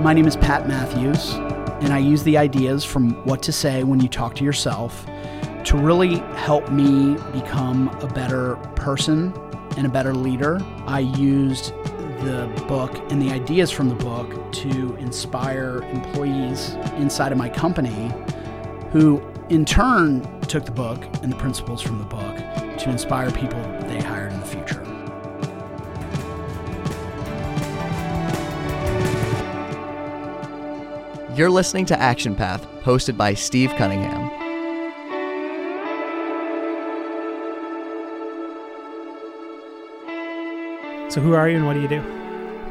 My name is Pat Matthews, and I use the ideas from what to say when you talk to yourself to really help me become a better person and a better leader. I used the book and the ideas from the book to inspire employees inside of my company who, in turn, took the book and the principles from the book to inspire people they hired You're listening to Action Path, hosted by Steve Cunningham. So, who are you and what do you do?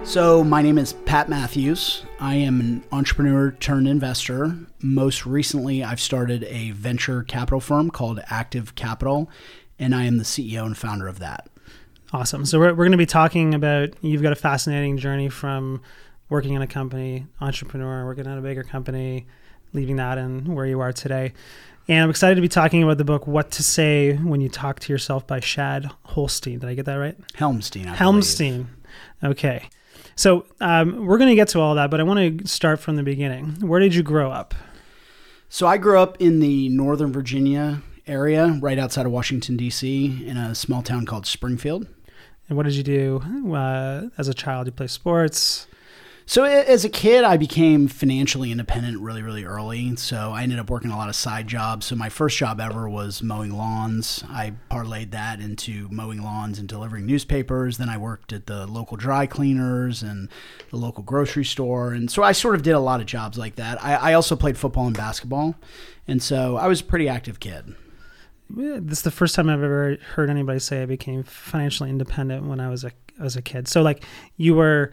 So, my name is Pat Matthews. I am an entrepreneur turned investor. Most recently, I've started a venture capital firm called Active Capital, and I am the CEO and founder of that. Awesome. So, we're, we're going to be talking about you've got a fascinating journey from working in a company, entrepreneur, working at a bigger company, leaving that and where you are today. And I'm excited to be talking about the book "What to Say When You Talk to Yourself" by Shad Holstein. Did I get that right? Helmstein. I Helmstein. Okay. So um, we're going to get to all that, but I want to start from the beginning. Where did you grow up? So I grew up in the Northern Virginia area, right outside of Washington D.C., in a small town called Springfield. And what did you do uh, as a child? You play sports. So as a kid, I became financially independent really, really early. So I ended up working a lot of side jobs. So my first job ever was mowing lawns. I parlayed that into mowing lawns and delivering newspapers. Then I worked at the local dry cleaners and the local grocery store. And so I sort of did a lot of jobs like that. I, I also played football and basketball. And so I was a pretty active kid. This is the first time I've ever heard anybody say I became financially independent when I was a as a kid. So like you were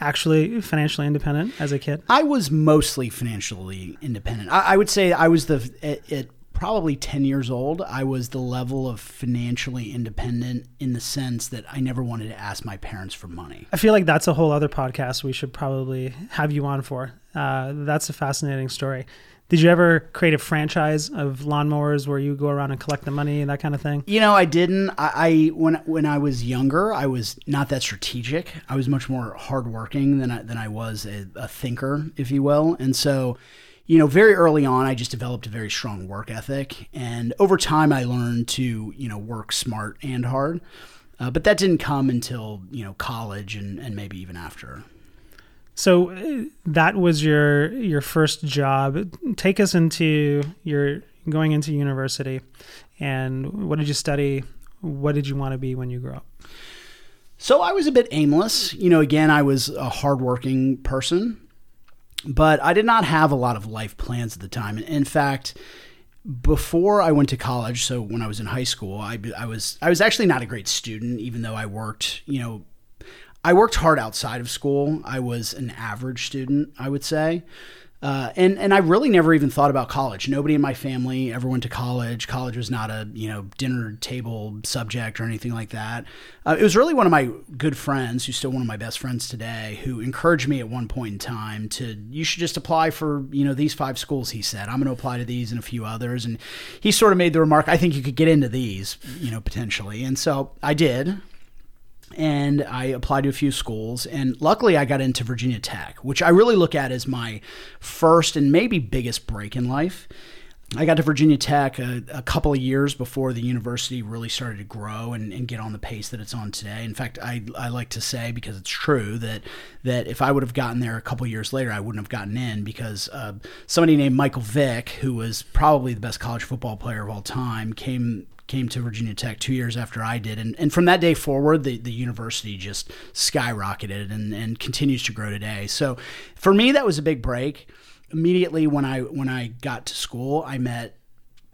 actually financially independent as a kid? I was mostly financially independent. I, I would say I was the at, at, probably 10 years old, I was the level of financially independent in the sense that I never wanted to ask my parents for money. I feel like that's a whole other podcast we should probably have you on for. Uh, that's a fascinating story. Did you ever create a franchise of lawnmowers where you go around and collect the money and that kind of thing? You know, I didn't. I, I when when I was younger, I was not that strategic. I was much more hardworking than I, than I was a, a thinker, if you will. And so, you know, very early on, I just developed a very strong work ethic, and over time, I learned to you know work smart and hard. Uh, but that didn't come until you know college and, and maybe even after. So uh, that was your your first job. Take us into your going into university, and what did you study? What did you want to be when you grew up? So I was a bit aimless. You know, again, I was a hardworking person, but I did not have a lot of life plans at the time. In fact, before I went to college, so when I was in high school, I, I was I was actually not a great student, even though I worked, you know, I worked hard outside of school. I was an average student, I would say. Uh, and and I really never even thought about college. Nobody in my family ever went to college. College was not a you know dinner table subject or anything like that. Uh, it was really one of my good friends, who's still one of my best friends today, who encouraged me at one point in time to you should just apply for you know these five schools. He said I'm going to apply to these and a few others, and he sort of made the remark, I think you could get into these, you know, potentially. And so I did and I applied to a few schools. And luckily, I got into Virginia Tech, which I really look at as my first and maybe biggest break in life. I got to Virginia Tech a, a, couple of years before the university really started to grow and, and, get on the pace that it's on today. In fact, I, I like to say because it's true that that if I would have gotten there a couple years later, I wouldn't have gotten in because uh, somebody named Michael Vick, who was probably the best college football player of all time, came came to Virginia Tech two years after I did. And, and from that day forward, the, the university just skyrocketed and, and continues to grow today. So for me, that was a big break. Immediately when I when I got to school, I met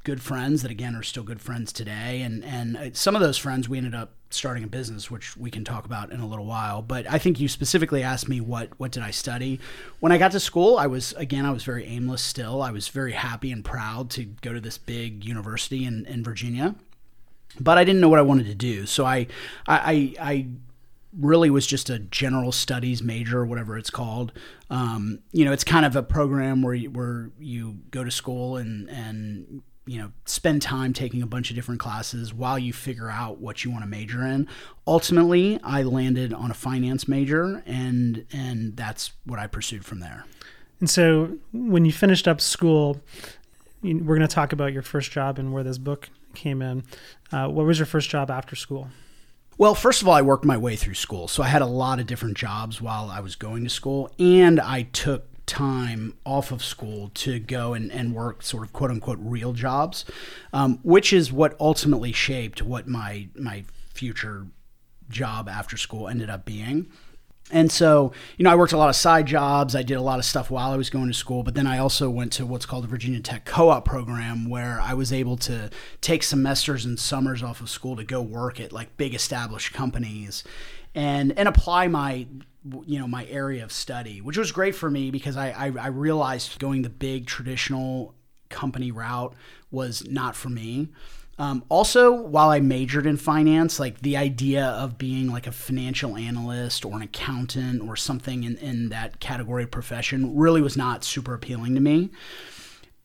good friends that again are still good friends today. And and uh, some of those friends we ended up starting a business, which we can talk about in a little while. But I think you specifically asked me what what did I study. When I got to school, I was again I was very aimless still. I was very happy and proud to go to this big university in, in Virginia. But I didn't know what I wanted to do. So I I I really was just a general studies major, whatever it's called. Um, you know, it's kind of a program where you, where you go to school and and you know, spend time taking a bunch of different classes while you figure out what you want to major in. Ultimately, I landed on a finance major, and and that's what I pursued from there. And so, when you finished up school, we're going to talk about your first job and where this book came in. Uh, what was your first job after school? Well, first of all, I worked my way through school. So I had a lot of different jobs while I was going to school, and I took time off of school to go and, and work sort of quote unquote real jobs, um, which is what ultimately shaped what my my future job after school ended up being. And so, you know, I worked a lot of side jobs. I did a lot of stuff while I was going to school, but then I also went to what's called the Virginia Tech Co op program where I was able to take semesters and summers off of school to go work at like big established companies and and apply my you know my area of study, which was great for me because I, I, I realized going the big traditional company route was not for me. Um, also, while I majored in finance, like the idea of being like a financial analyst or an accountant or something in, in that category of profession really was not super appealing to me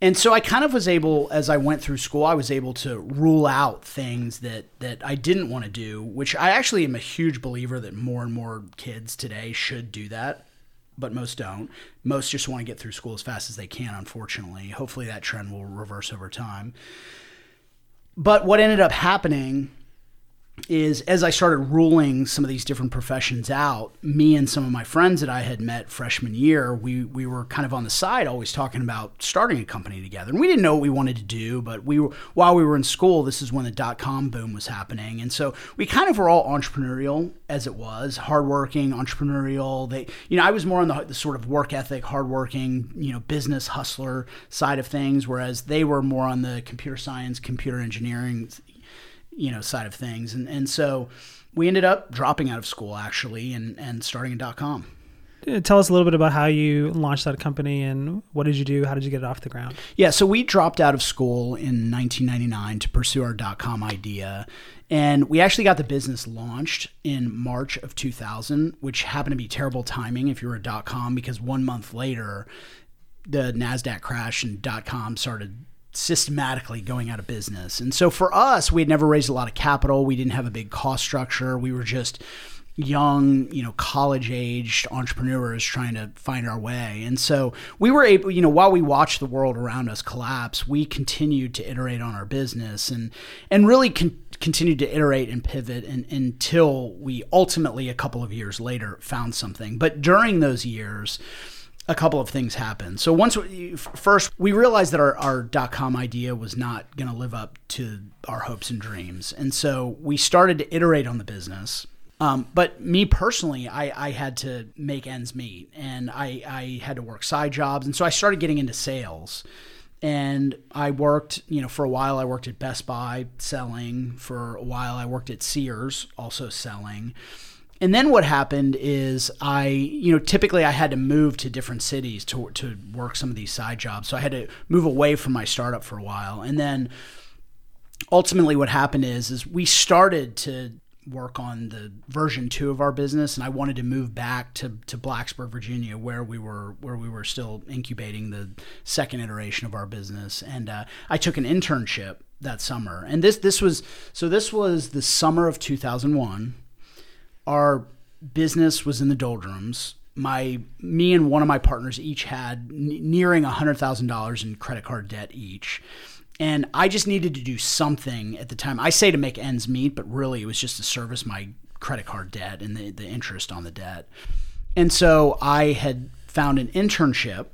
and so I kind of was able, as I went through school, I was able to rule out things that that I didn't want to do, which I actually am a huge believer that more and more kids today should do that, but most don't. Most just want to get through school as fast as they can. Unfortunately, hopefully that trend will reverse over time. But what ended up happening is as I started ruling some of these different professions out, me and some of my friends that I had met freshman year, we we were kind of on the side always talking about starting a company together. And we didn't know what we wanted to do, but we were while we were in school, this is when the dot com boom was happening. And so we kind of were all entrepreneurial as it was, hardworking, entrepreneurial. They you know, I was more on the, the sort of work ethic, hardworking, you know, business hustler side of things, whereas they were more on the computer science, computer engineering you know side of things. And and so we ended up dropping out of school actually and and starting a dot com. Tell us a little bit about how you launched that company and what did you do? How did you get it off the ground? Yeah so we dropped out of school in 1999 to pursue our dot com idea. And we actually got the business launched in March of 2000, which happened to be terrible timing if you were a dot com because one month later, the NASDAQ crashed and dot com started systematically going out of business. And so for us, we had never raised a lot of capital. We didn't have a big cost structure. We were just young, you know, college aged entrepreneurs trying to find our way. And so we were able, you know, while we watched the world around us collapse, we continued to iterate on our business and and really con- continued to iterate and pivot and, until we ultimately a couple of years later found something. But during those years, a couple of things happened. So once we, first we realized that our, our dot com idea was not going to live up to our hopes and dreams, and so we started to iterate on the business. Um, but me personally, I, I had to make ends meet, and I, I had to work side jobs, and so I started getting into sales. And I worked, you know, for a while. I worked at Best Buy selling. For a while, I worked at Sears also selling and then what happened is I, you know, typically I had to move to different cities to to work some of these side jobs. So I had to move away from my startup for a while. And then ultimately what happened is is we started to work on the version 2 of our business and I wanted to move back to to Blacksburg, Virginia where we were where we were still incubating the second iteration of our business. And uh, I took an internship that summer. And this this was so this was the summer of 2001 our business was in the doldrums. My me and one of my partners each had n- nearing hundred thousand dollars in credit card debt each, and I just needed to do something at the time. I say to make ends meet, but really it was just to service my credit card debt and the, the interest on the debt. And so I had found an internship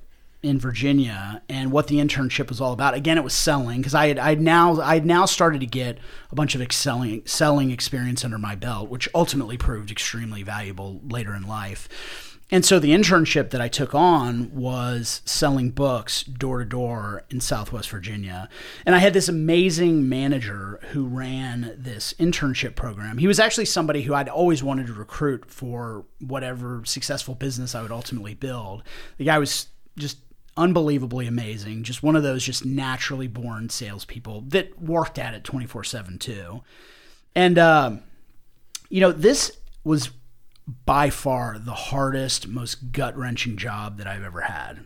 in Virginia and what the internship was all about. Again, it was selling because I had I now I had now started to get a bunch of excelling selling experience under my belt, which ultimately proved extremely valuable later in life. And so the internship that I took on was selling books door to door in Southwest Virginia. And I had this amazing manager who ran this internship program. He was actually somebody who I'd always wanted to recruit for whatever successful business I would ultimately build. The guy was just unbelievably amazing. Just one of those just naturally born salespeople that worked at it 24 7 too. And, um, you know, this was by far the hardest, most gut wrenching job that I've ever had.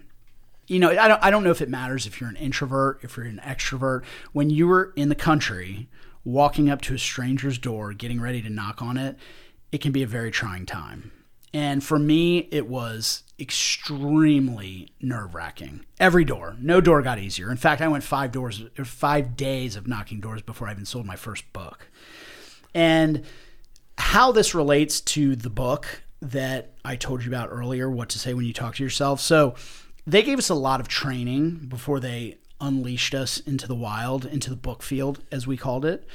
you know, I don't, I don't know if it matters if you're an introvert, if you're an extrovert. When you were in the country, walking up to a stranger's door, getting ready to knock on it, it can be a very trying time. And for me, it was extremely nerve wracking. Every door, no door got easier. In fact, I went five doors, or five days of knocking doors before I even sold my first book. And how this relates to the book that I told you about earlier, what to say when you talk to yourself. So they gave us a lot of training before they unleashed us into the wild, into the book field, as we called it.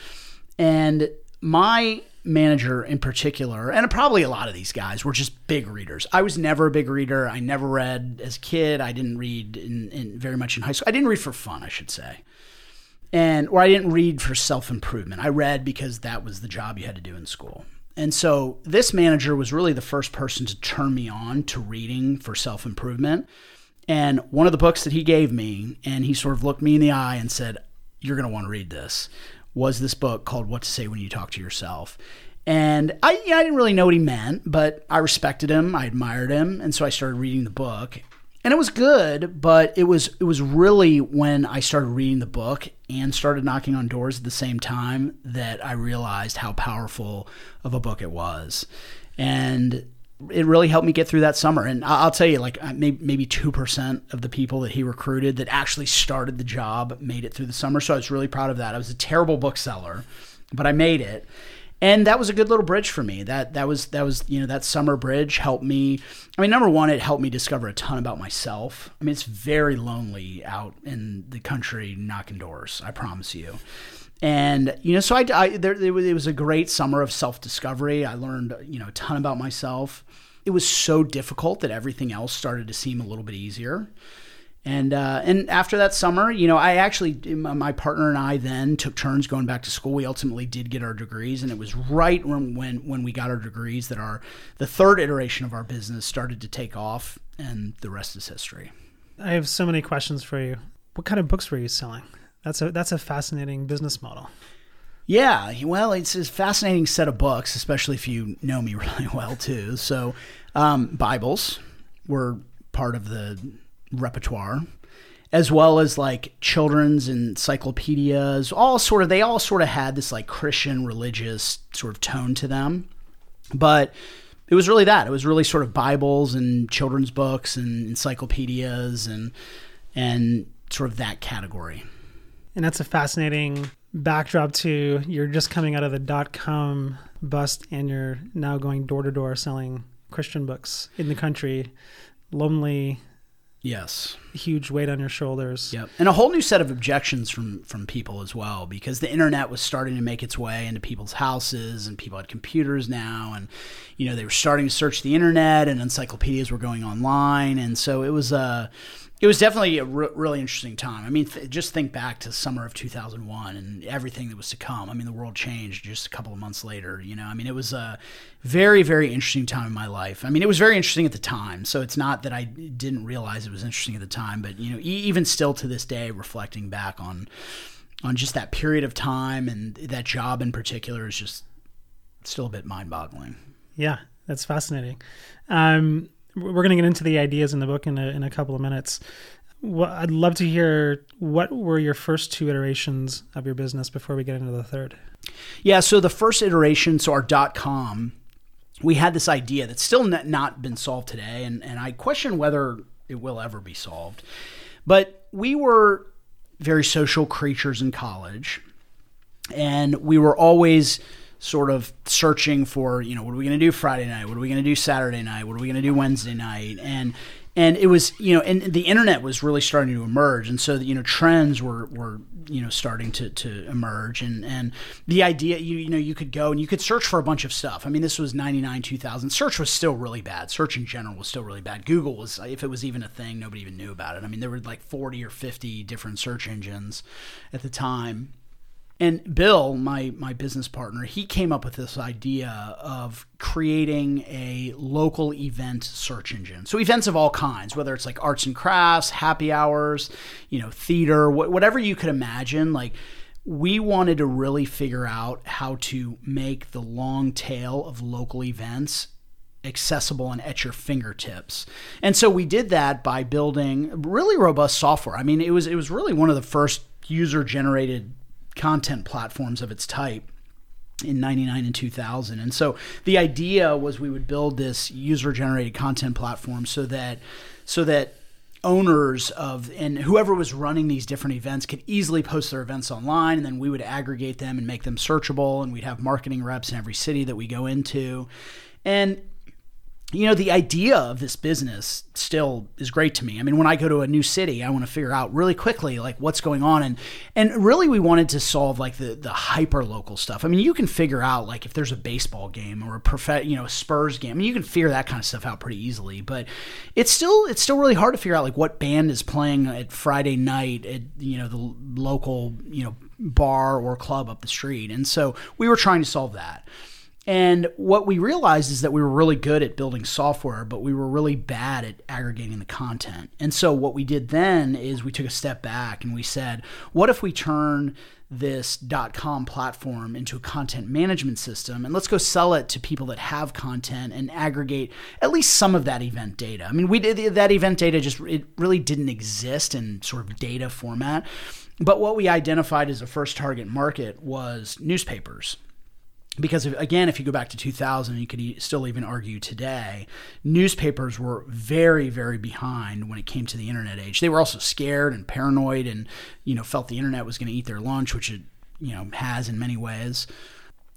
And my manager in particular, and probably a lot of these guys were just big readers. I was never a big reader. I never read as a kid. I didn't read in, in very much in high school. I didn't read for fun, I should say. And or I didn't read for self improvement. I read because that was the job you had to do in school. And so this manager was really the first person to turn me on to reading for self improvement. And one of the books that he gave me, and he sort of looked me in the eye and said, You're going to want to read this was this book called What to Say When You Talk to Yourself. And I, yeah, I didn't really know what he meant, but I respected him, I admired him, and so I started reading the book. And it was good, but it was it was really when I started reading the book and started knocking on doors at the same time that I realized how powerful of a book it was. And it really helped me get through that summer. And I'll tell you, like maybe two percent of the people that he recruited that actually started the job made it through the summer. So I was really proud of that. I was a terrible bookseller, but I made it, and that was a good little bridge for me. That that was that was you know that summer bridge helped me. I mean, number one, it helped me discover a ton about myself. I mean, it's very lonely out in the country knocking doors. I promise you and you know so i, I there it was a great summer of self-discovery i learned you know a ton about myself it was so difficult that everything else started to seem a little bit easier and uh, and after that summer, you know, I actually my partner and I then took turns going back to school. We ultimately did get our degrees, and it was right when when when we got our degrees that our the third iteration of our business started to take off, and the rest is history. I have so many questions for you. What kind of books were you selling? That's a that's a fascinating business model. Yeah, well, it's a fascinating set of books, especially if you know me really well too. So, um, Bibles were part of the repertoire, as well as like children's encyclopedias. All sort of they all sort of had this like Christian religious sort of tone to them, but it was really that. It was really sort of Bibles and children's books and encyclopedias and and sort of that category. And that's a fascinating backdrop to you're just coming out of the dot com bust and you're now going door to door selling Christian books in the country. Lonely. Yes. Huge weight on your shoulders. Yep. And a whole new set of objections from from people as well because the internet was starting to make its way into people's houses and people had computers now and you know they were starting to search the internet and encyclopedias were going online and so it was a uh, it was definitely a re- really interesting time. I mean, th- just think back to summer of 2001 and everything that was to come. I mean, the world changed just a couple of months later. You know, I mean, it was a very, very interesting time in my life. I mean, it was very interesting at the time. So it's not that I didn't realize it was interesting at the time, but you know, e- even still to this day, reflecting back on on just that period of time and that job in particular is just still a bit mind-boggling. Yeah, that's fascinating. Um, we're going to get into the ideas in the book in a, in a couple of minutes. I'd love to hear what were your first two iterations of your business before we get into the third. Yeah, so the first iteration, so our dot com, we had this idea that's still not been solved today, and, and I question whether it will ever be solved. But we were very social creatures in college, and we were always sort of searching for, you know, what are we going to do Friday night? What are we going to do Saturday night? What are we going to do Wednesday night? And and it was, you know, and the internet was really starting to emerge, and so you know, trends were were you know starting to to emerge, and and the idea, you you know, you could go and you could search for a bunch of stuff. I mean, this was ninety nine two thousand. Search was still really bad. Search in general was still really bad. Google was, if it was even a thing, nobody even knew about it. I mean, there were like forty or fifty different search engines at the time and Bill, my my business partner, he came up with this idea of creating a local event search engine. So events of all kinds, whether it's like arts and crafts, happy hours, you know, theater, wh- whatever you could imagine, like we wanted to really figure out how to make the long tail of local events accessible and at your fingertips. And so we did that by building really robust software. I mean, it was it was really one of the first user generated content platforms of its type in 99 and 2000 and so the idea was we would build this user generated content platform so that so that owners of and whoever was running these different events could easily post their events online and then we would aggregate them and make them searchable and we'd have marketing reps in every city that we go into. And you know, the idea of this business still is great to me. I mean, when I go to a new city, I want to figure out really quickly like what's going on and and really we wanted to solve like the the hyper local stuff. I mean, you can figure out like if there's a baseball game or a prof- you know, a Spurs game. I mean, you can figure that kind of stuff out pretty easily, but it's still it's still really hard to figure out like what band is playing at Friday night at you know, the local, you know, bar or club up the street. And so we were trying to solve that. And what we realized is that we were really good at building software, but we were really bad at aggregating the content. And so what we did then is we took a step back and we said, what if we turn this .com platform into a content management system and let's go sell it to people that have content and aggregate at least some of that event data. I mean, we did that event data just it really didn't exist in sort of data format. But what we identified as a first target market was newspapers because if, again if you go back to 2000 you could still even argue today newspapers were very very behind when it came to the internet age. They were also scared and paranoid and you know felt the internet was going to eat their lunch which it you know has in many ways.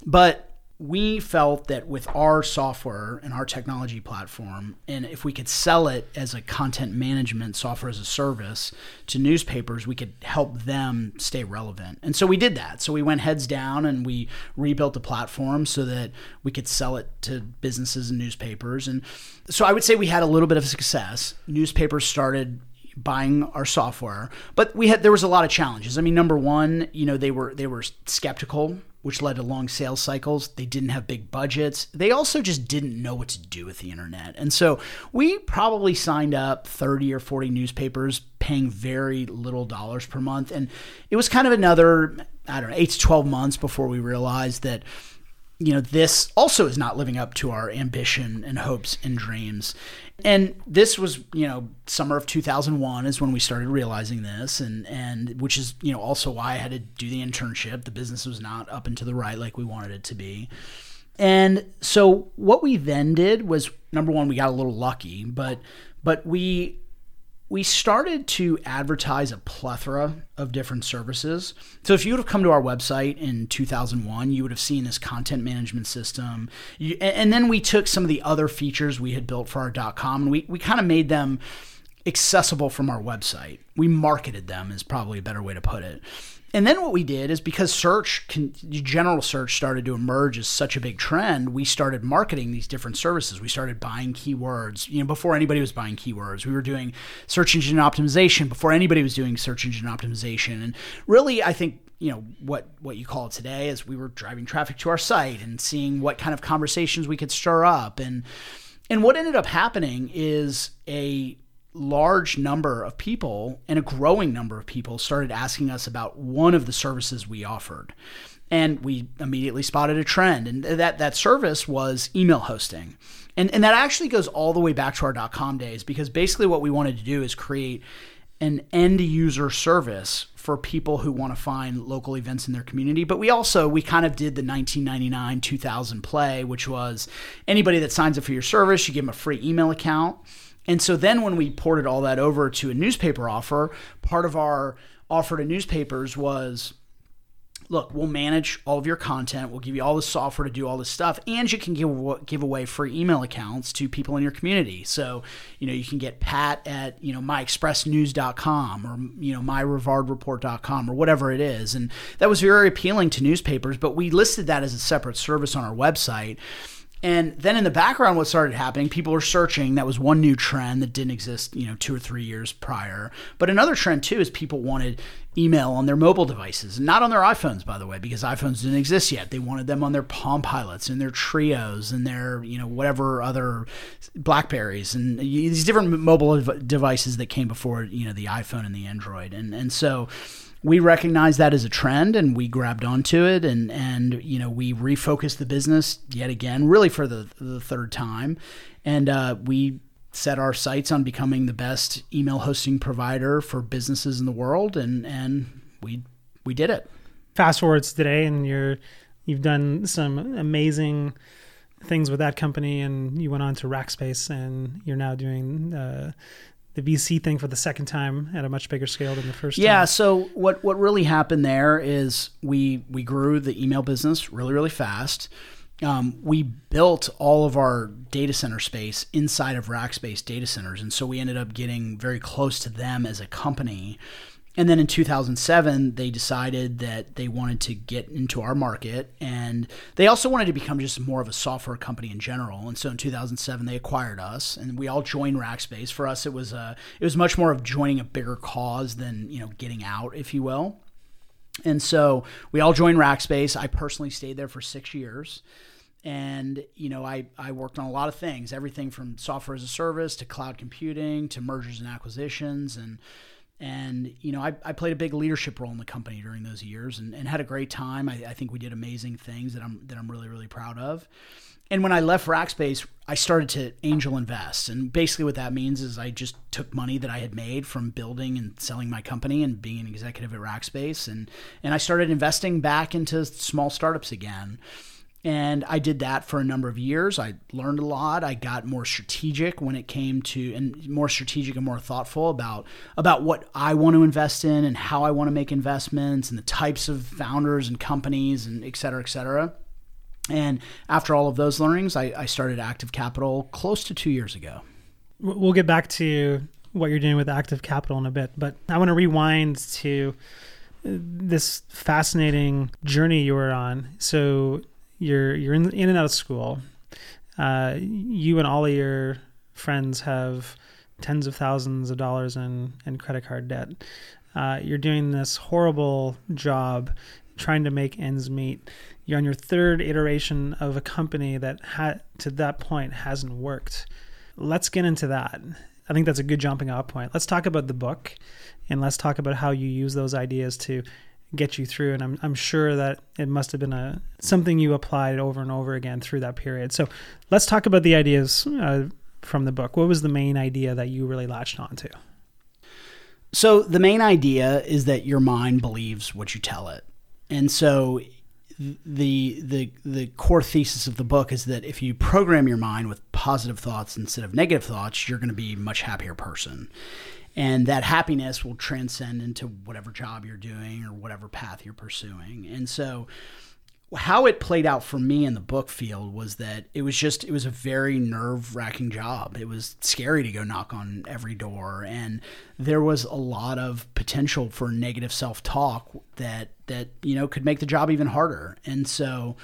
But we felt that with our software and our technology platform, and if we could sell it as a content management software as a service to newspapers, we could help them stay relevant. And so we did that. So we went heads down and we rebuilt the platform so that we could sell it to businesses and newspapers. And so I would say we had a little bit of success. Newspapers started buying our software but we had there was a lot of challenges i mean number one you know they were they were skeptical which led to long sales cycles. They didn't have big budgets. They also just didn't know what to do with the internet. And so we probably signed up 30 or 40 newspapers paying very little dollars per month. And it was kind of another, I don't know, eight to 12 months before we realized that you know, this also is not living up to our ambition and hopes and dreams. And this was, you know, summer of 2001 is when we started realizing this, and and which is, you know, also why I had to do the internship. The business was not up and to the right like we wanted it to be. And so what we then did was number one, we got a little lucky, but but we we started to advertise a plethora of different services. So if you would have come to our website in 2001, you would have seen this content management system. You, and then we took some of the other features we had built for our .com and we, we kind of made them accessible from our website. We marketed them is probably a better way to put it. And then what we did is because search, can, general search started to emerge as such a big trend, we started marketing these different services. We started buying keywords. You know, before anybody was buying keywords, we were doing search engine optimization before anybody was doing search engine optimization. And really, I think you know what what you call it today is we were driving traffic to our site and seeing what kind of conversations we could stir up and and what ended up happening is a large number of people and a growing number of people started asking us about one of the services we offered. And we immediately spotted a trend. And that, that service was email hosting. And, and that actually goes all the way back to our .com days because basically what we wanted to do is create an end user service for people who want to find local events in their community. But we also we kind of did the 1999 2000 play, which was anybody that signs up for your service, you give them a free email account and so then when we ported all that over to a newspaper offer, part of our offer to newspapers was look, we'll manage all of your content. We'll give you all the software to do all this stuff, and you can give give away free email accounts to people in your community. So, you know, you can get Pat at you know myexpressnews.com or you know myrivardreport.com or whatever it is, and that was very appealing to newspapers. But we listed that as a separate service on our website. And then in the background, what started happening, people were searching. That was one new trend that didn't exist, you know, two or three years prior. But another trend too is people wanted email on their mobile devices, not on their iPhones, by the way, because iPhones didn't exist yet. They wanted them on their Palm Pilots and their Treos and their, you know, whatever other Blackberries and these different mobile devices that came before, you know, the iPhone and the Android. And and so we recognized that as a trend and we grabbed onto it and and you know we refocused the business yet again really for the the third time. And uh, we set our sights on becoming the best email hosting provider for businesses in the world and and we we did it. Fast forwards today and you're you've done some amazing things with that company and you went on to Rackspace and you're now doing uh, the VC thing for the second time at a much bigger scale than the first yeah, time. so what what really happened there is we we grew the email business really really fast. Um, we built all of our data center space inside of Rackspace data centers, and so we ended up getting very close to them as a company. And then in 2007, they decided that they wanted to get into our market and they also wanted to become just more of a software company in general. And so in 2007, they acquired us and we all joined Rackspace. For us, it was, a, it was much more of joining a bigger cause than, you know, getting out, if you will. And so we all joined Rackspace. I personally stayed there for six years and you know I, I worked on a lot of things everything from software as a service to cloud computing to mergers and acquisitions and and you know I, I played a big leadership role in the company during those years and, and had a great time. I, I think we did amazing things that I'm that I'm really really proud of. And when I left Rackspace I started to angel invest. And basically what that means is I just took money that I had made from building and selling my company and being an executive at Rackspace. And and I started investing back into small startups again and I did that for a number of years. I learned a lot. I got more strategic when it came to and more strategic and more thoughtful about about what I want to invest in and how I want to make investments and the types of founders and companies and et cetera, et cetera. And after all of those learnings, I, I started Active Capital close to two years ago. We'll get back to what you're doing with Active Capital in a bit, but I want to rewind to uh, this fascinating journey you were on. So you're you're in in and out of school. Uh, you and all of your friends have tens of thousands of dollars in in credit card debt. Uh, you're doing this horrible job trying to make ends meet. You're on your third iteration of a company that had to that point hasn't worked. Let's get into that. I think that's a good jumping off point. Let's talk about the book and let's talk about how you use those ideas to get you through. And I'm, I'm sure that it must have been a something you applied over and over again through that period. So let's talk about the ideas uh, from the book. What was the main idea that you really latched onto? So the main idea is that your mind believes what you tell it. And so the the the core thesis of the book is that if you program your mind with positive thoughts instead of negative thoughts, you're going to be a much happier person and that happiness will transcend into whatever job you're doing or whatever path you're pursuing. And so how it played out for me in the book field was that it was just it was a very nerve-wracking job. It was scary to go knock on every door and there was a lot of potential for negative self-talk that that you know could make the job even harder. And so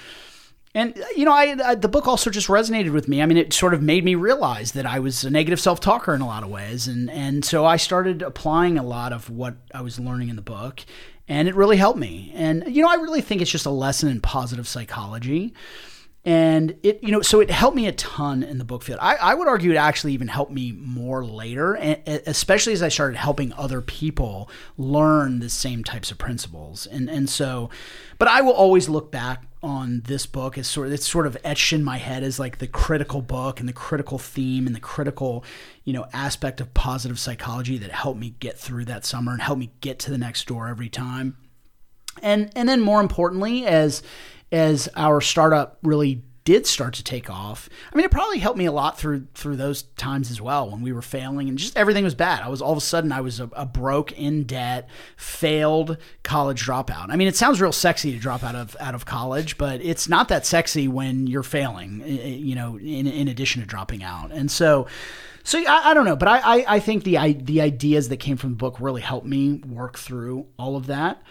and uh, you know, I, I, the book also just resonated with me. I mean, it sort of made me realize that I was a negative self-talker in a lot of ways, and and so I started applying a lot of what I was learning in the book, and it really helped me. And you know, I really think it's just a lesson in positive psychology and it you know so it helped me a ton in the book field. I, I would argue it actually even helped me more later and especially as i started helping other people learn the same types of principles. And and so but i will always look back on this book as sort of it's sort of etched in my head as like the critical book and the critical theme and the critical you know aspect of positive psychology that helped me get through that summer and helped me get to the next door every time. And and then more importantly as as our startup really did start to take off. I mean, it probably helped me a lot through through those times as well when we were failing and just everything was bad. I was all of a sudden I was a, a, broke, in debt, failed college dropout. I mean, it sounds real sexy to drop out of out of college, but it's not that sexy when you're failing. You know, in in addition to dropping out, and so. So I, I don't know, but I, I, I think the the ideas that came from the book really helped me work through all of that.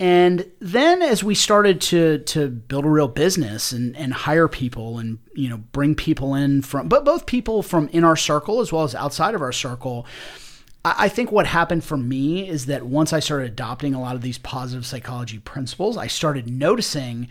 And then as we started to to build a real business and, and hire people and you know bring people in from but both people from in our circle as well as outside of our circle, I, I think what happened for me is that once I started adopting a lot of these positive psychology principles, I started noticing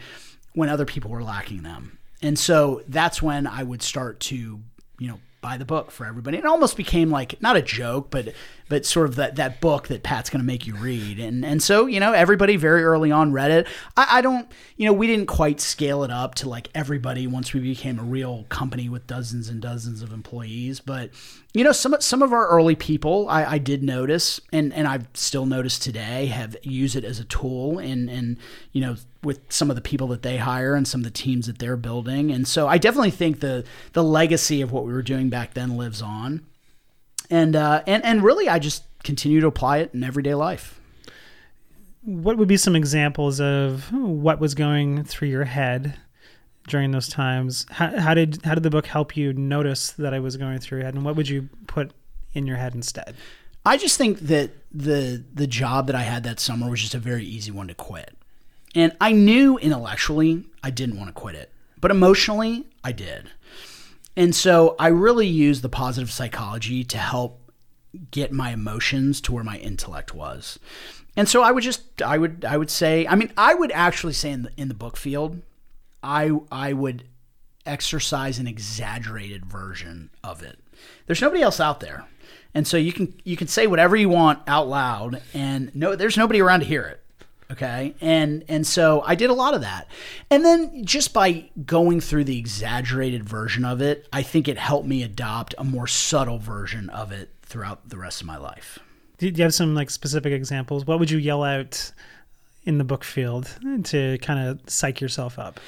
when other people were lacking them. And so that's when I would start to, you know, buy the book for everybody. It almost became like not a joke, but but sort of that that book that Pat's going to make you read. And and so you know everybody very early on read it. I, I don't you know we didn't quite scale it up to like everybody once we became a real company with dozens and dozens of employees, but you know some some of our early people I, I did notice and and I've still noticed today have used it as a tool and and you know with some of the people that they hire and some of the teams that they're building and so I definitely think the the legacy of what we were doing back then lives on and uh, and and really I just continue to apply it in everyday life. What would be some examples of what was going through your head during those times? How, how did how did the book help you notice that I was going through your head, and what would you put in your head instead? I just think that the the job that I had that summer was just a very easy one to quit. And I knew intellectually I didn't want to quit it, but emotionally I did. And so I really use the positive psychology to help get my emotions to where my intellect was. And so I would just I would I would say I mean I would actually say in the in the book field I I would exercise an exaggerated version of it. There's nobody else out there. And so you can you can say whatever you want out loud and no there's nobody around to hear it okay? And and so i did a lot of that. And then just by going through the exaggerated version of it i think it helped me adopt a more subtle version of it throughout the rest of my life. Do you have some like specific examples? What would you yell out in the book field to kind of psych yourself up?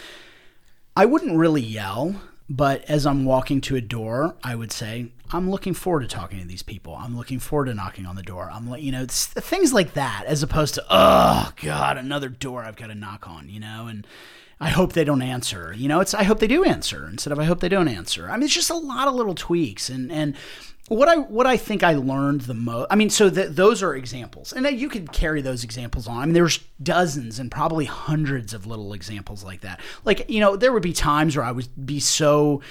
I wouldn't really yell but as I'm walking to a door, I would say, I'm looking forward to talking to these people. I'm looking forward to knocking on the door. I'm like, you know, things like that, as opposed to, oh God, another door I've got to knock on, you know, and I hope they don't answer. You know, it's I hope they do answer instead of I hope they don't answer. I mean, it's just a lot of little tweaks, and and what I what I think I learned the most. I mean, so that those are examples, and you could carry those examples on. I mean, there's dozens and probably hundreds of little examples like that. Like you know, there would be times where I would be so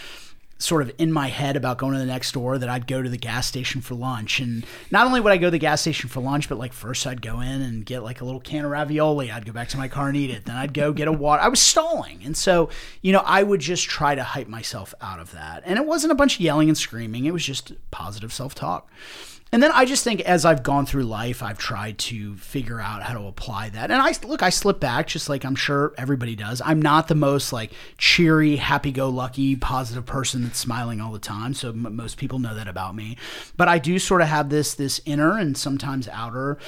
sort of in my head about going to the next door that I'd go to the gas station for lunch. And not only would I go to the gas station for lunch, but like first I'd go in and get like a little can of ravioli. I'd go back to my car and eat it. Then I'd go get a water. I was stalling. And so, you know, I would just try to hype myself out of that. And it wasn't a bunch of yelling and screaming, it was just positive self talk. And then I just think as I've gone through life, I've tried to figure out how to apply that. And I look, I slip back just like I'm sure everybody does. I'm not the most like cheery, happy go lucky, positive person that's smiling all the time. So m- most people know that about me. But I do sort of have this this inner and sometimes outer,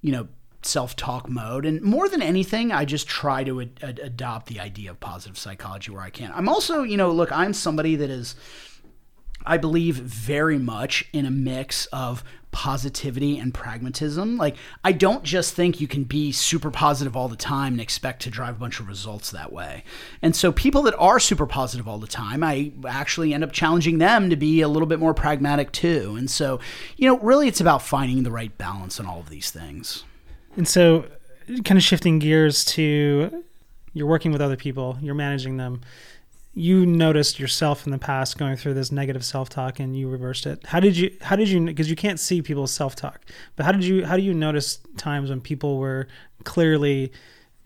you know, self-talk mode and more than anything i just try to ad- ad- adopt the idea of positive psychology where i can i'm also you know look i'm somebody that is I believe very much in a mix of positivity and pragmatism. Like, I don't just think you can be super positive all the time and expect to drive a bunch of results that way. And so, people that are super positive all the time, I actually end up challenging them to be a little bit more pragmatic too. And so, you know, really it's about finding the right balance in all of these things. And so, kind of shifting gears to you're working with other people, you're managing them you noticed yourself in the past going through this negative self-talk and you reversed it. How did you how did you because you can't see people's self-talk but how did you how do you notice times when people were clearly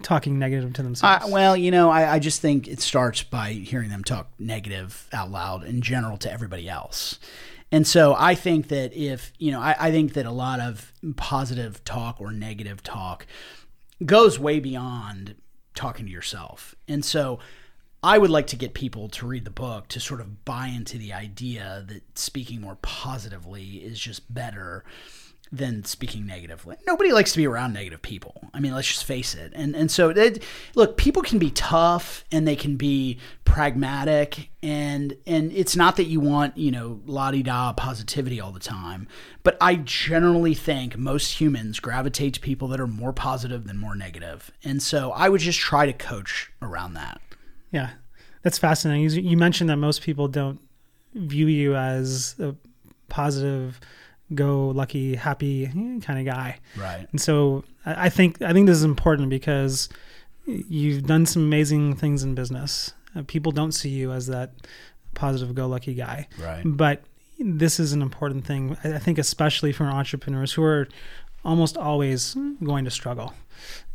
talking negative to themselves? Uh, well you know I, I just think it starts by hearing them talk negative out loud in general to everybody else. And so I think that if, you know, I, I, think that a lot of positive talk or negative talk goes way beyond talking to yourself. And so I would like to get people to read the book to sort of buy into the idea that speaking more positively is just better than speaking negatively. Nobody likes to be around negative people. I mean, let's just face it. And and so it, look, people can be tough and they can be pragmatic and and it's not that you want, you know, la-di-da positivity all the time, but I generally think most humans gravitate to people that are more positive than more negative. And so I would just try to coach around that. Yeah, that's fascinating. You mentioned that most people don't view you as a positive, go lucky, happy kind of guy. Right. And so I think I think this is important because you've done some amazing things in business. Uh, people don't see you as that positive, go lucky guy. Right. But this is an important thing. I think especially for entrepreneurs who are almost always going to struggle.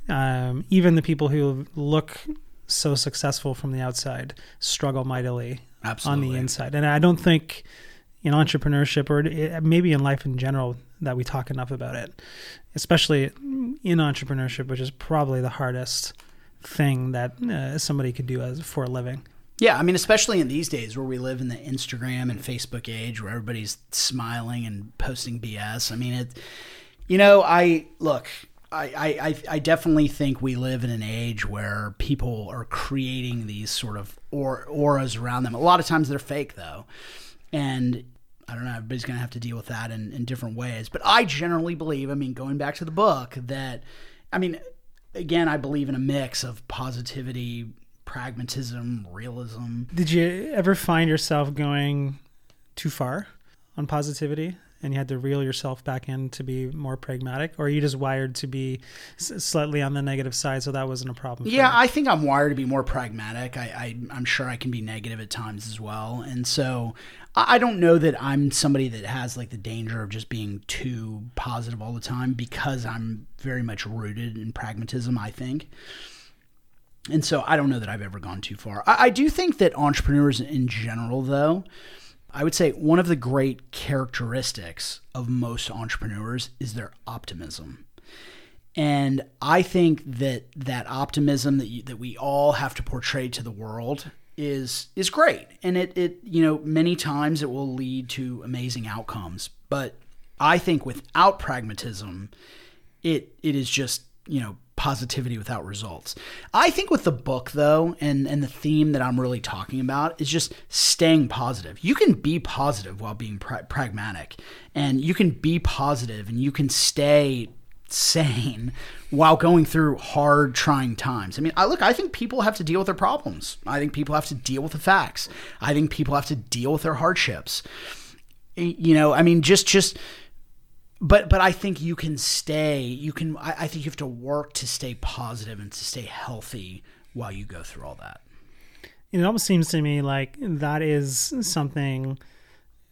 Um, even the people who look so successful from the outside struggle mightily Absolutely. on the inside. And I don't think in entrepreneurship or maybe in life in general, that we talk enough about it, especially in entrepreneurship, which is probably the hardest thing that uh, somebody could do as for a living. Yeah, I mean, especially in these days where we live in the Instagram and Facebook age, where everybody's smiling and posting BS. I mean, it. You know, I look. I, I, I definitely think we live in an age where people are creating these sort of auras around them. A lot of times they're fake, though. And I don't know, everybody's going to have to deal with that in, in different ways. But I generally believe, I mean, going back to the book, that, I mean, again, I believe in a mix of positivity, pragmatism, realism. Did you ever find yourself going too far on positivity? And you had to reel yourself back in to be more pragmatic, or are you just wired to be slightly on the negative side, so that wasn't a problem? Yeah, I think I'm wired to be more pragmatic. I, I am sure I can be negative at times as well, and so I don't know that I'm somebody that has like the danger of just being too positive all the time because I'm very much rooted in pragmatism. I think. And so I don't know that I've ever gone too far. I, I do think that entrepreneurs in general, though, I would say one of the great characteristics of most entrepreneurs is their optimism. And I think that that optimism that you, that we all have to portray to the world is is great. And it it you know many times it will lead to amazing outcomes. But I think without pragmatism, it it is just you know positivity without results. I think with the book though, and and the theme that I'm really talking about is just staying positive. You can be positive while being pra- pragmatic, and you can be positive and you can stay sane while going through hard trying times. I mean, I look, I think people have to deal with their problems. I think people have to deal with the facts. I think people have to deal with their hardships. You know, I mean just just but but I think you can stay. You can. I, I, think you have to work to stay positive and to stay healthy while you go through all that. And it almost seems to me like that is something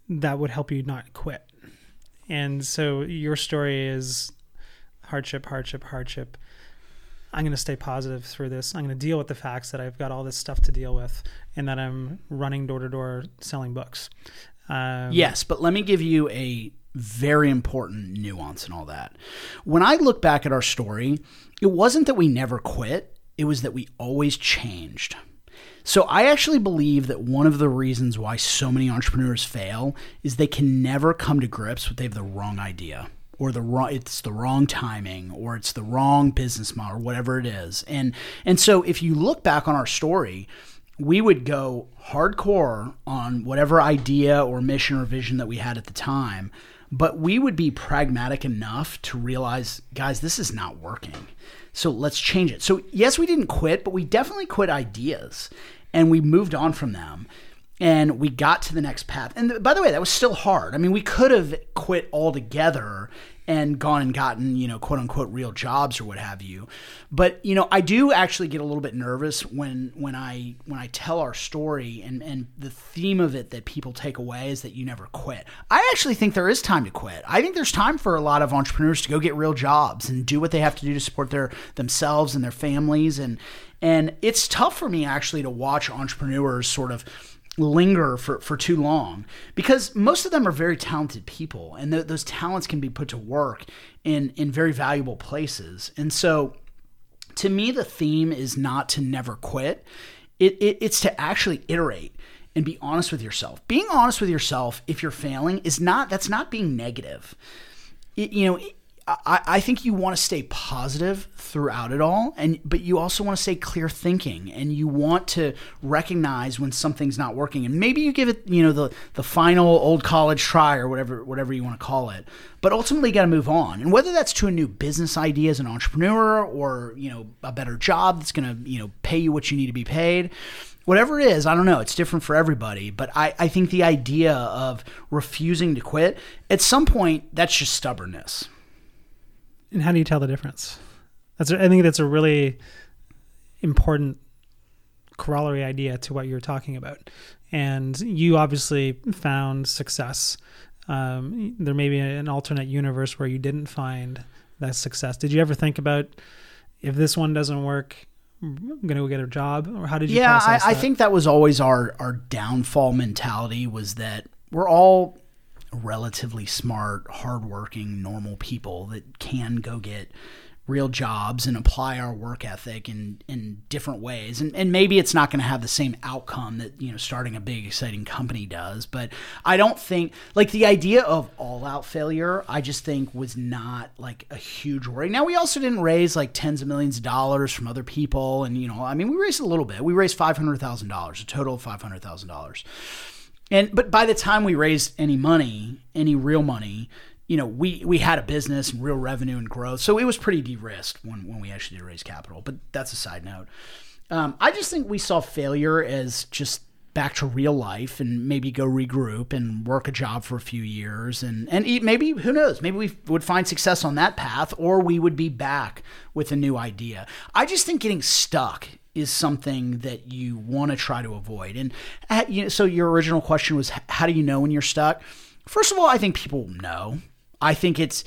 that would help you not quit. And so your story is hardship, hardship, hardship. I'm going to stay positive through this. I'm going to deal with the facts that I've got all this stuff to deal with and that I'm running door to door selling books. Um, yes, but let me give you a very important nuance and all that. When I look back at our story, it wasn't that we never quit, it was that we always changed. So I actually believe that one of the reasons why so many entrepreneurs fail is they can never come to grips with they have the wrong idea or the wrong it's the wrong timing or it's the wrong business model or whatever it is. And and so if you look back on our story, we would go hardcore on whatever idea or mission or vision that we had at the time but we would be pragmatic enough to realize, guys, this is not working. So let's change it. So, yes, we didn't quit, but we definitely quit ideas and we moved on from them and we got to the next path. And by the way, that was still hard. I mean, we could have quit altogether and gone and gotten, you know, quote unquote real jobs or what have you. But, you know, I do actually get a little bit nervous when when I when I tell our story and and the theme of it that people take away is that you never quit. I actually think there is time to quit. I think there's time for a lot of entrepreneurs to go get real jobs and do what they have to do to support their themselves and their families and and it's tough for me actually to watch entrepreneurs sort of linger for, for too long because most of them are very talented people and th- those talents can be put to work in, in very valuable places. And so to me, the theme is not to never quit. It, it, it's to actually iterate and be honest with yourself. Being honest with yourself if you're failing is not, that's not being negative. It, you know, I, I think you want to stay positive throughout it all, and but you also want to stay clear thinking, and you want to recognize when something's not working, and maybe you give it, you know, the the final old college try or whatever whatever you want to call it. But ultimately, you got to move on, and whether that's to a new business idea as an entrepreneur, or you know, a better job that's going to you know pay you what you need to be paid, whatever it is, I don't know. It's different for everybody. But I, I think the idea of refusing to quit, at some point, that's just stubbornness. And how do you tell the difference? That's I think that's a really important corollary idea to what you're talking about. And you obviously found success. Um, there may be an alternate universe where you didn't find that success. Did you ever think about if this one doesn't work, I'm gonna go get a job, or how did you? Yeah, I, I, think that was always our our downfall mentality was that we're all relatively smart, hardworking, normal people that can go get real jobs and apply our work ethic in, in different ways. And, and maybe it's not going to have the same outcome that, you know, starting a big, exciting company does. But I don't think, like, the idea of all out failure, I just think was not like a huge worry. Now, we also didn't raise like tens of millions of dollars from other people. And, you know, I mean, we raised a little bit. We raised $500,000, a total of $500,000. And, but by the time we raised any money, any real money, you know, we we had a business and real revenue and growth, so it was pretty de-risked when when we actually did raise capital. But that's a side note. Um, I just think we saw failure as just back to real life and maybe go regroup and work a job for a few years and and eat, maybe who knows maybe we would find success on that path or we would be back with a new idea. I just think getting stuck is something that you want to try to avoid. And at, uh, you know, so your original question was how do you know when you're stuck? First of all, I think people know. I think it's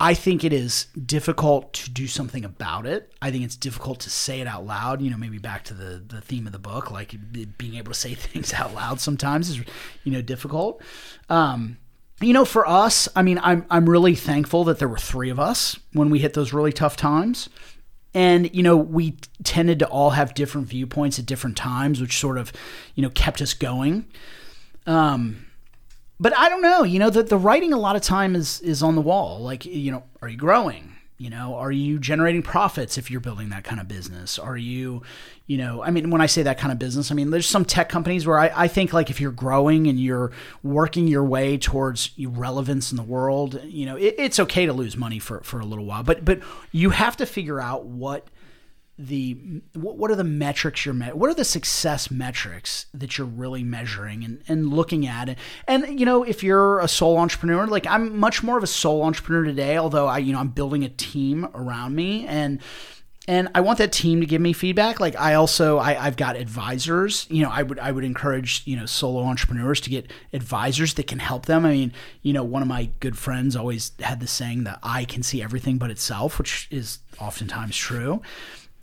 I think it is difficult to do something about it. I think it's difficult to say it out loud. You know, maybe back to the the theme of the book, like being able to say things out loud sometimes is you know difficult. Um, you know, for us, I mean, I'm I'm really thankful that there were three of us when we hit those really tough times. And, you know, we tended to all have different viewpoints at different times, which sort of, you know, kept us going. Um, but I don't know. You know, the the writing a lot of time is is on the wall. Like, you know, are you growing? You know, are you generating profits if you're building that kind of business? Are you, you know, I mean, when I say that kind of business, I mean, there's some tech companies where I, I think like if you're growing and you're working your way towards relevance in the world, you know, it, it's okay to lose money for, for a little while, but, but you have to figure out what the what are the metrics you're what are the success metrics that you're really measuring and, and looking at and you know if you're a sole entrepreneur like i'm much more of a sole entrepreneur today although i you know i'm building a team around me and and I want that team to give me feedback. Like I also I, have got advisors. You know, I would I would encourage you know solo entrepreneurs to get advisors that can help them. eye mean, you know, one of my good friends always had the saying that I can see everything but itself, which is oftentimes true.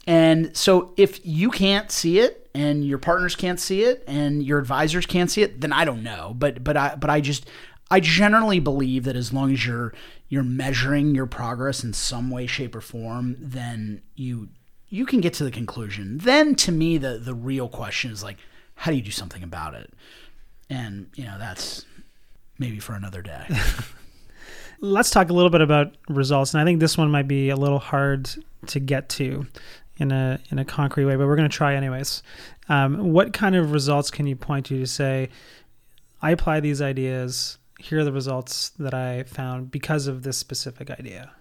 And so if you can't see it and your partners can't see it and your advisors can't see it, then I don't know. But but I but I just I generally believe that as long as you're you're measuring your progress in some way, shape, or form, then you you can get to the conclusion. Then to me the the real question is like, how do you do something about it? And you know, that's maybe for another day. Let's talk a little bit about results. And I think this one might be a little hard to get to in a in a concrete way, but we're going to try anyways. Um, what kind of results can you point to to say, I apply these ideas? Here are the results that I found because of this specific idea.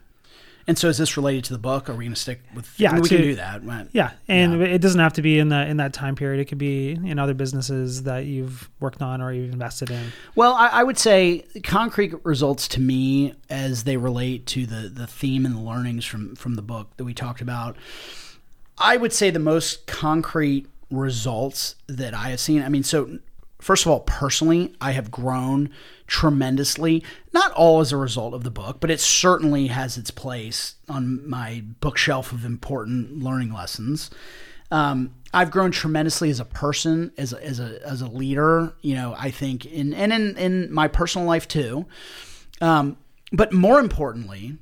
And so, is this related to the book? Are we going to stick with? Yeah, I mean, we to, can do that. Right? Yeah, and yeah. it doesn't have to be in that in that time period. It could be in other businesses that you've worked on or you've invested in. Well, I, I would say concrete results to me as they relate to the the theme and the learnings from from the book that we talked about I would say the most concrete results that I have seen. I mean, so first of all, personally, I have grown tremendously. Not all as a result of the book, but it certainly has its place on my bookshelf of important learning lessons. Um, I've grown tremendously as a person, as a, as a as a leader. You know, I think in and in in my personal life too. Um, but more importantly,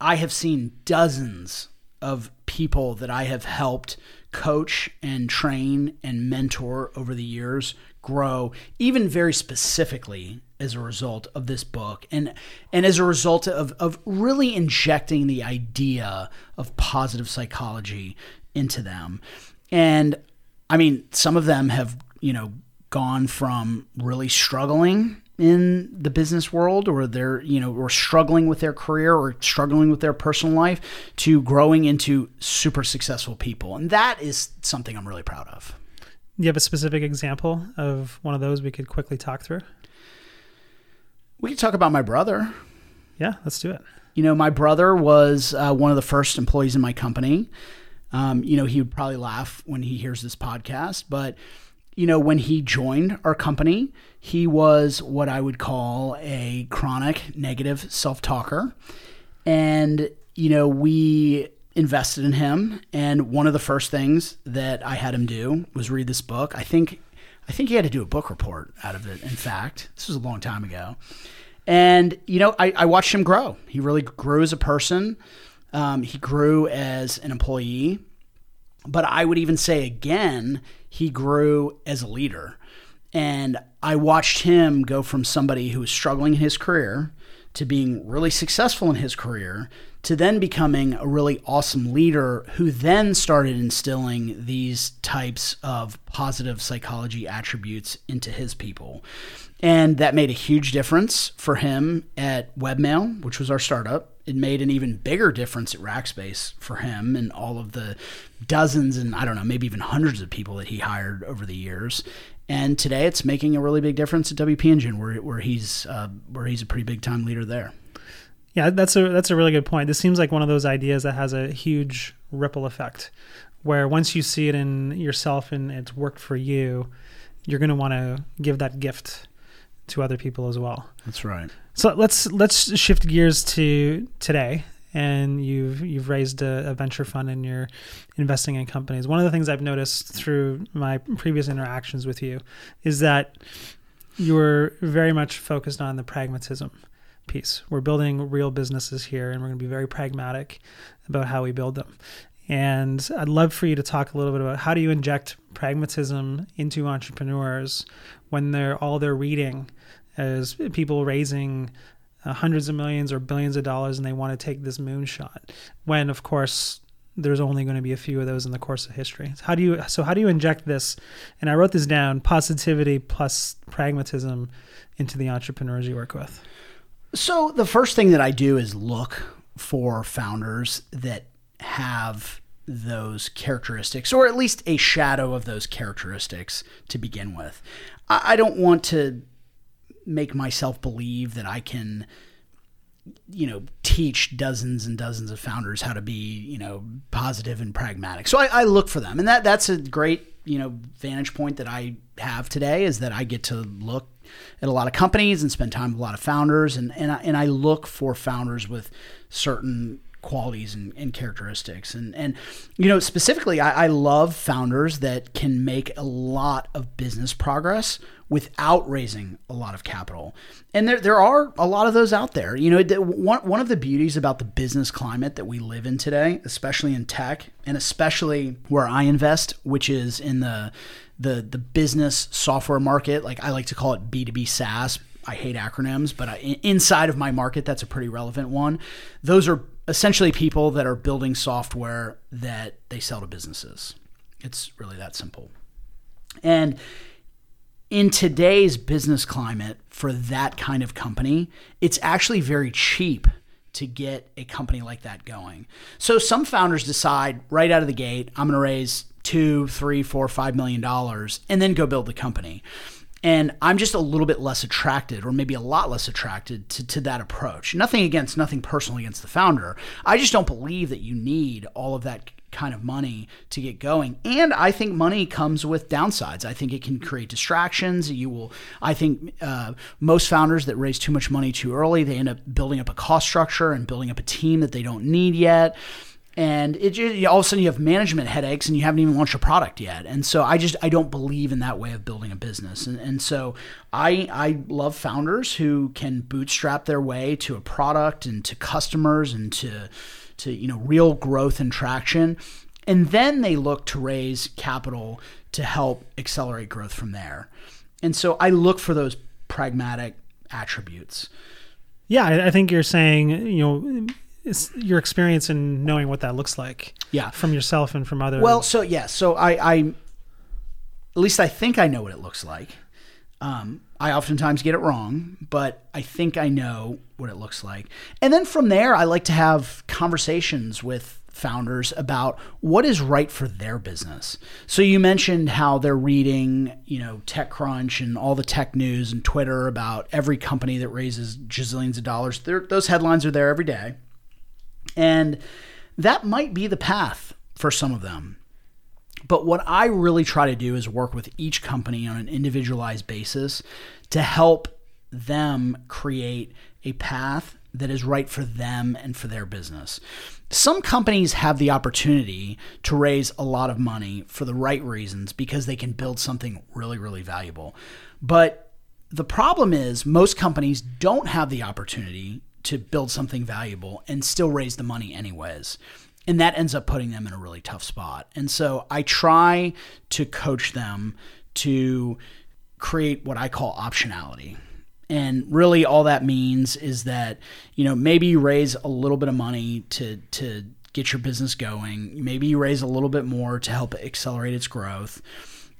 I have seen dozens of people that I have helped coach and train and mentor over the years grow even very specifically as a result of this book and and as a result of of really injecting the idea of positive psychology into them. And i mean some of them have you know gone from really struggling in the business world or they're you know or struggling with their career or struggling with their personal life to growing into super successful people. And that is something i'm really proud of. You have a specific example of one of those we could quickly talk through? We could talk about my brother. Yeah let's do it. You know my brother was uh, one of the first employees in my company. Um, you know he would probably laugh when he hears this podcast but you know, when he joined our company, he was what I would call a chronic negative self talker. And, you know, we invested in him. And one of the first things that I had him do was read this book. I think I think he had to do a book report out of it. In fact, this was a long time ago. And, you know, I, I watched him grow. He really grew as a person. Um, he grew as an employee. But I would even say again, he grew as a leader. And I watched him go from somebody who was struggling in his career to being really successful in his career to then becoming a really awesome leader who then started instilling these types of positive psychology attributes into his people. And that made a huge difference for him at Webmail, which was our startup. It made an even bigger difference at Rackspace for him and all of the dozens and I don't know, maybe even hundreds of people that he hired over the years. And today it's making a really big difference at WP Engine, where, where he's uh, where he's a pretty big time leader there. Yeah, that's a that's a really good point. This seems like one of those ideas that has a huge ripple effect, where once you see it in yourself and it's worked for you, you're going to want to give that gift to other people as well. That's right. So let's let's shift gears to today. And you've you've raised a, a venture fund and you're investing in companies. One of the things I've noticed through my previous interactions with you is that you're very much focused on the pragmatism piece. We're building real businesses here, and we're going to be very pragmatic about how we build them. And I'd love for you to talk a little bit about how do you inject pragmatism into entrepreneurs when they're all they're reading is people raising uh, hundreds of millions or billions of dollars and they want to take this moonshot. When of course there's only going to be a few of those in the course of history. How do you so how do you inject this? And I wrote this down: positivity plus pragmatism into the entrepreneurs you work with. So the first thing that I do is look for founders that have those characteristics, or at least a shadow of those characteristics to begin with. I don't want to make myself believe that I can, you know, teach dozens and dozens of founders how to be, you know, positive and pragmatic. So I, I look for them, and that that's a great, you know, vantage point that I have today is that I get to look at a lot of companies and spend time with a lot of founders, and and I, and I look for founders with certain qualities and, and, characteristics. And and you know specifically, I, I, love founders that can make a lot of business progress without raising a lot of capital. And there there are a lot of those out there. You know, one one of the beauties about the business climate that we live in today, especially in tech, and especially where I invest, which is in the the the business software market. Like I like to call it B two B SaaS. I hate acronyms, but I, inside of my market, that's a pretty relevant one. Those are essentially people that are building software that they sell to businesses. It's really that simple. And in today's business climate for that kind of company, it's actually very cheap to get a company like that going. So some founders decide right out of the gate, I'm going to raise two, three, four, five million dollars, and then go build the company. And I'm just a little bit less attracted, or maybe a lot less attracted to, to that approach. Nothing against, nothing personal against the founder. I just don't believe that you need all of that kind of money to get going. And I think money comes with downsides. I think it can create distractions. You will, I think uh, most founders that raise too much money too early, they end up building up a cost structure and building up a team that they don't need yet and it all of a sudden you have management headaches and you haven't even launched a product yet. And so i just i don't believe in that way of building a business. And, and so i i love founders who can bootstrap their way to a product and to customers and to to you know real growth and traction. And then they look to raise capital to help accelerate growth from there. And so i look for those pragmatic attributes. Yeah i think you're saying you know your experience in knowing what that looks like. Yeah. From yourself and from others. Well, so yeah, so I, I at least I think I know what it looks like. Um, I oftentimes get it wrong, but I think I know what it looks like. And then from there, I like to have conversations with founders about what is right for their business. So you mentioned how they're reading, you know, TechCrunch and all the tech news and Twitter about every company that raises gazillions of dollars. They're, those headlines are there every day. And that might be the path for some of them. But what I really try to do is work with each company on an individualized basis to help them create a path that is right for them and for their business. Some companies have the opportunity to raise a lot of money for the right reasons because they can build something really, really valuable. But the problem is, most companies don't have the opportunity to build something valuable and still raise the money, anyways. And that ends up putting them in a really tough spot. And so I try to coach them to create what I call optionality. And really all that means is that, you know, maybe you raise a little bit of money to to get your business going. Maybe you raise a little bit more to help accelerate its growth.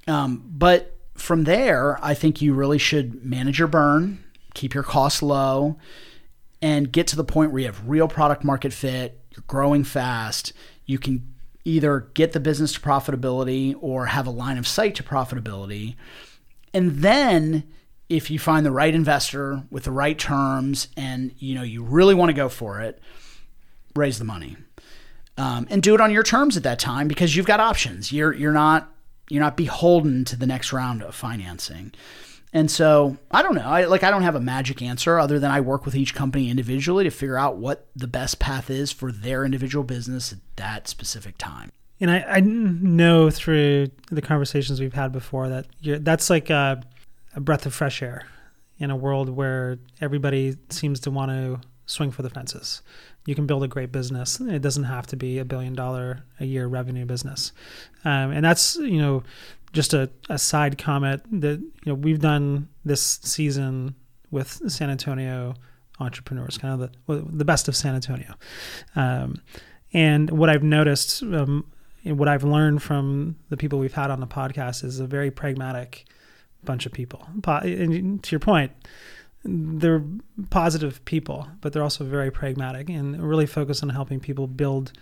Um, but from there, I think you really should manage your burn, keep your costs low, and get to the point where you have real product market fit, you're growing fast, you can either get the business to profitability or have a line of sight to profitability. And then if you find the right investor with the right terms and you know you really want to go for it, raise the money. Um, and do it on your terms at that time because you've got options. You're you're not you're not beholden to the next round of financing. And so I don't know. I like I don't have a magic answer other than I work with each company individually to figure out what the best path is for their individual business at that specific time. And I, I know through the conversations we've had before that that's like a, a breath of fresh air in a world where everybody seems to want to swing for the fences. You can build a great business. It doesn't have to be a billion dollar a year revenue business. Um, and that's, you know, just a, a side comment that you know we've done this season with San Antonio entrepreneurs, kind of the the best of San Antonio. Um, and what I've noticed, um, what I've learned from the people we've had on the podcast is a very pragmatic bunch of people. And to your point, they're positive people, but they're also very pragmatic and really focused on helping people build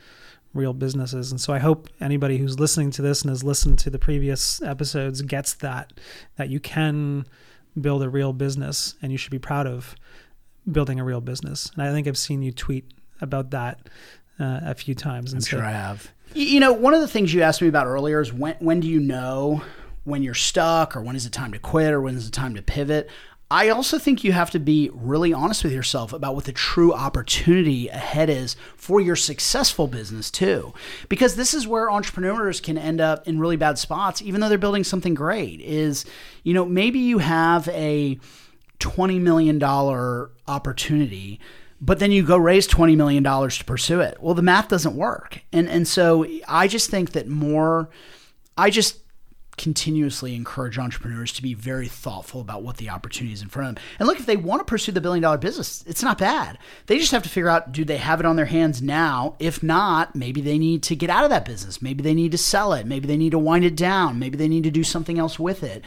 real businesses. And so I hope anybody who's listening to this and has listened to the previous episodes gets that that you can build a real business and you should be proud of building a real business. And I think I've seen you tweet about that uh, a few times. I'm so, sure I have. You know, one of the things you asked me about earlier is when when do you know when you're stuck or when is it time to quit or when is it time to pivot? I also think you have to be really honest with yourself about what the true opportunity ahead is for your successful business, too. Because this is where entrepreneurs can end up in really bad spots, even though they're building something great. Is, you know, maybe you have a $20 million opportunity but then you go raise $20 million to pursue it. Well, the math doesn't work. And, and so I just think that more, I just continuously encourage entrepreneurs to be very thoughtful about what the opportunity is in front of them. And look, if they want to pursue the billion dollar business, it's not bad. They just have to figure out do they have it on their hands now? If not, maybe they need to get out of that business. Maybe they need to sell it. Maybe they need to wind it down. Maybe they need to do something else with it.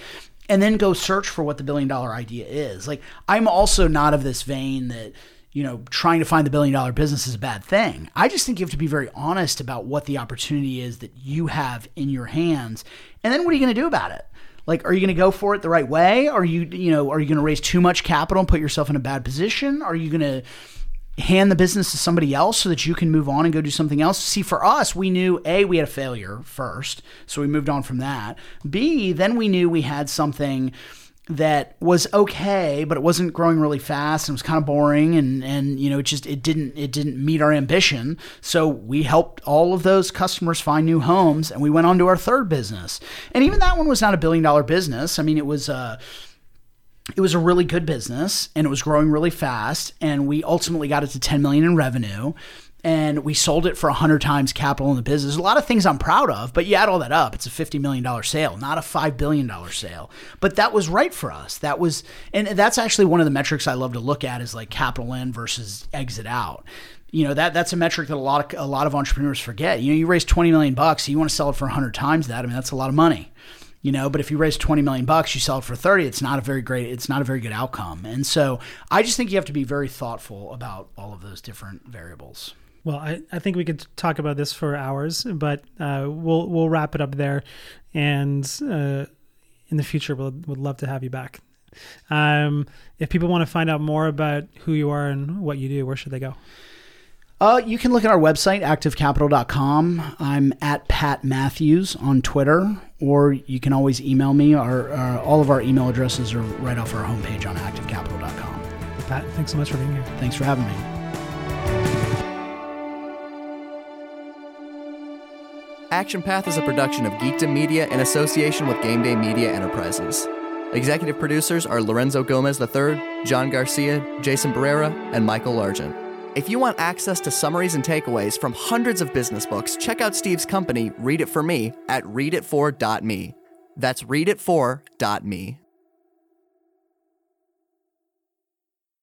And then go search for what the billion dollar idea is. Like, I'm also not of this vein that you know, trying to find the billion dollar business is a bad thing. I just think you have to be very honest about what the opportunity is that you have in your hands. And then what are you going to do about it? Like, are you going to go for it the right way? Are you, you know, are you going to raise too much capital and put yourself in a bad position? Are you going to hand the business to somebody else so that you can move on and go do something else? See, for us, we knew A, we had a failure first. So we moved on from that. B, then we knew we had something that was okay, but it wasn't growing really fast and it was kind of boring and and you know it just it didn't it didn't meet our ambition. So we helped all of those customers find new homes and we went on to our third business. And even that one was not a billion dollar business. I mean it was uh it was a really good business and it was growing really fast and we ultimately got it to 10 million in revenue and we sold it for 100 times capital in the business. A lot of things I'm proud of, but you add all that up, it's a $50 million sale, not a $5 billion sale. But that was right for us. That was, and that's actually one of the metrics I love to look at is like capital in versus exit out. You know, that that's a metric that a lot of, a lot of entrepreneurs forget. You know, you raise 20 million bucks, you want to sell it for 100 times that. I mean, that's a lot of money you know but if you raise 20 million bucks you sell it for 30 it's not a very great it's not a very good outcome and so i just think you have to be very thoughtful about all of those different variables well, I, I think we could talk about this for hours, but uh, we'll we'll wrap it up there, and uh, in the future, we'll would love to have you back. Um, if people want to find out more about who you are and what you do, where should they go? Uh, you can look at our website, activecapital.com. I'm at Pat Matthews on Twitter, or you can always email me. Our, our all of our email addresses are right off our homepage on activecapital.com. Pat, thanks so much for being here. Thanks for having me. Action Path is a production of Geekdom Media in association with Game Day Media Enterprises. Executive producers are Lorenzo Gomez III, John Garcia, Jason Barrera, and Michael Largent. If you want access to summaries and takeaways from hundreds of business books, check out Steve's company, Read It For Me, at readitfor.me. That's readitfor.me.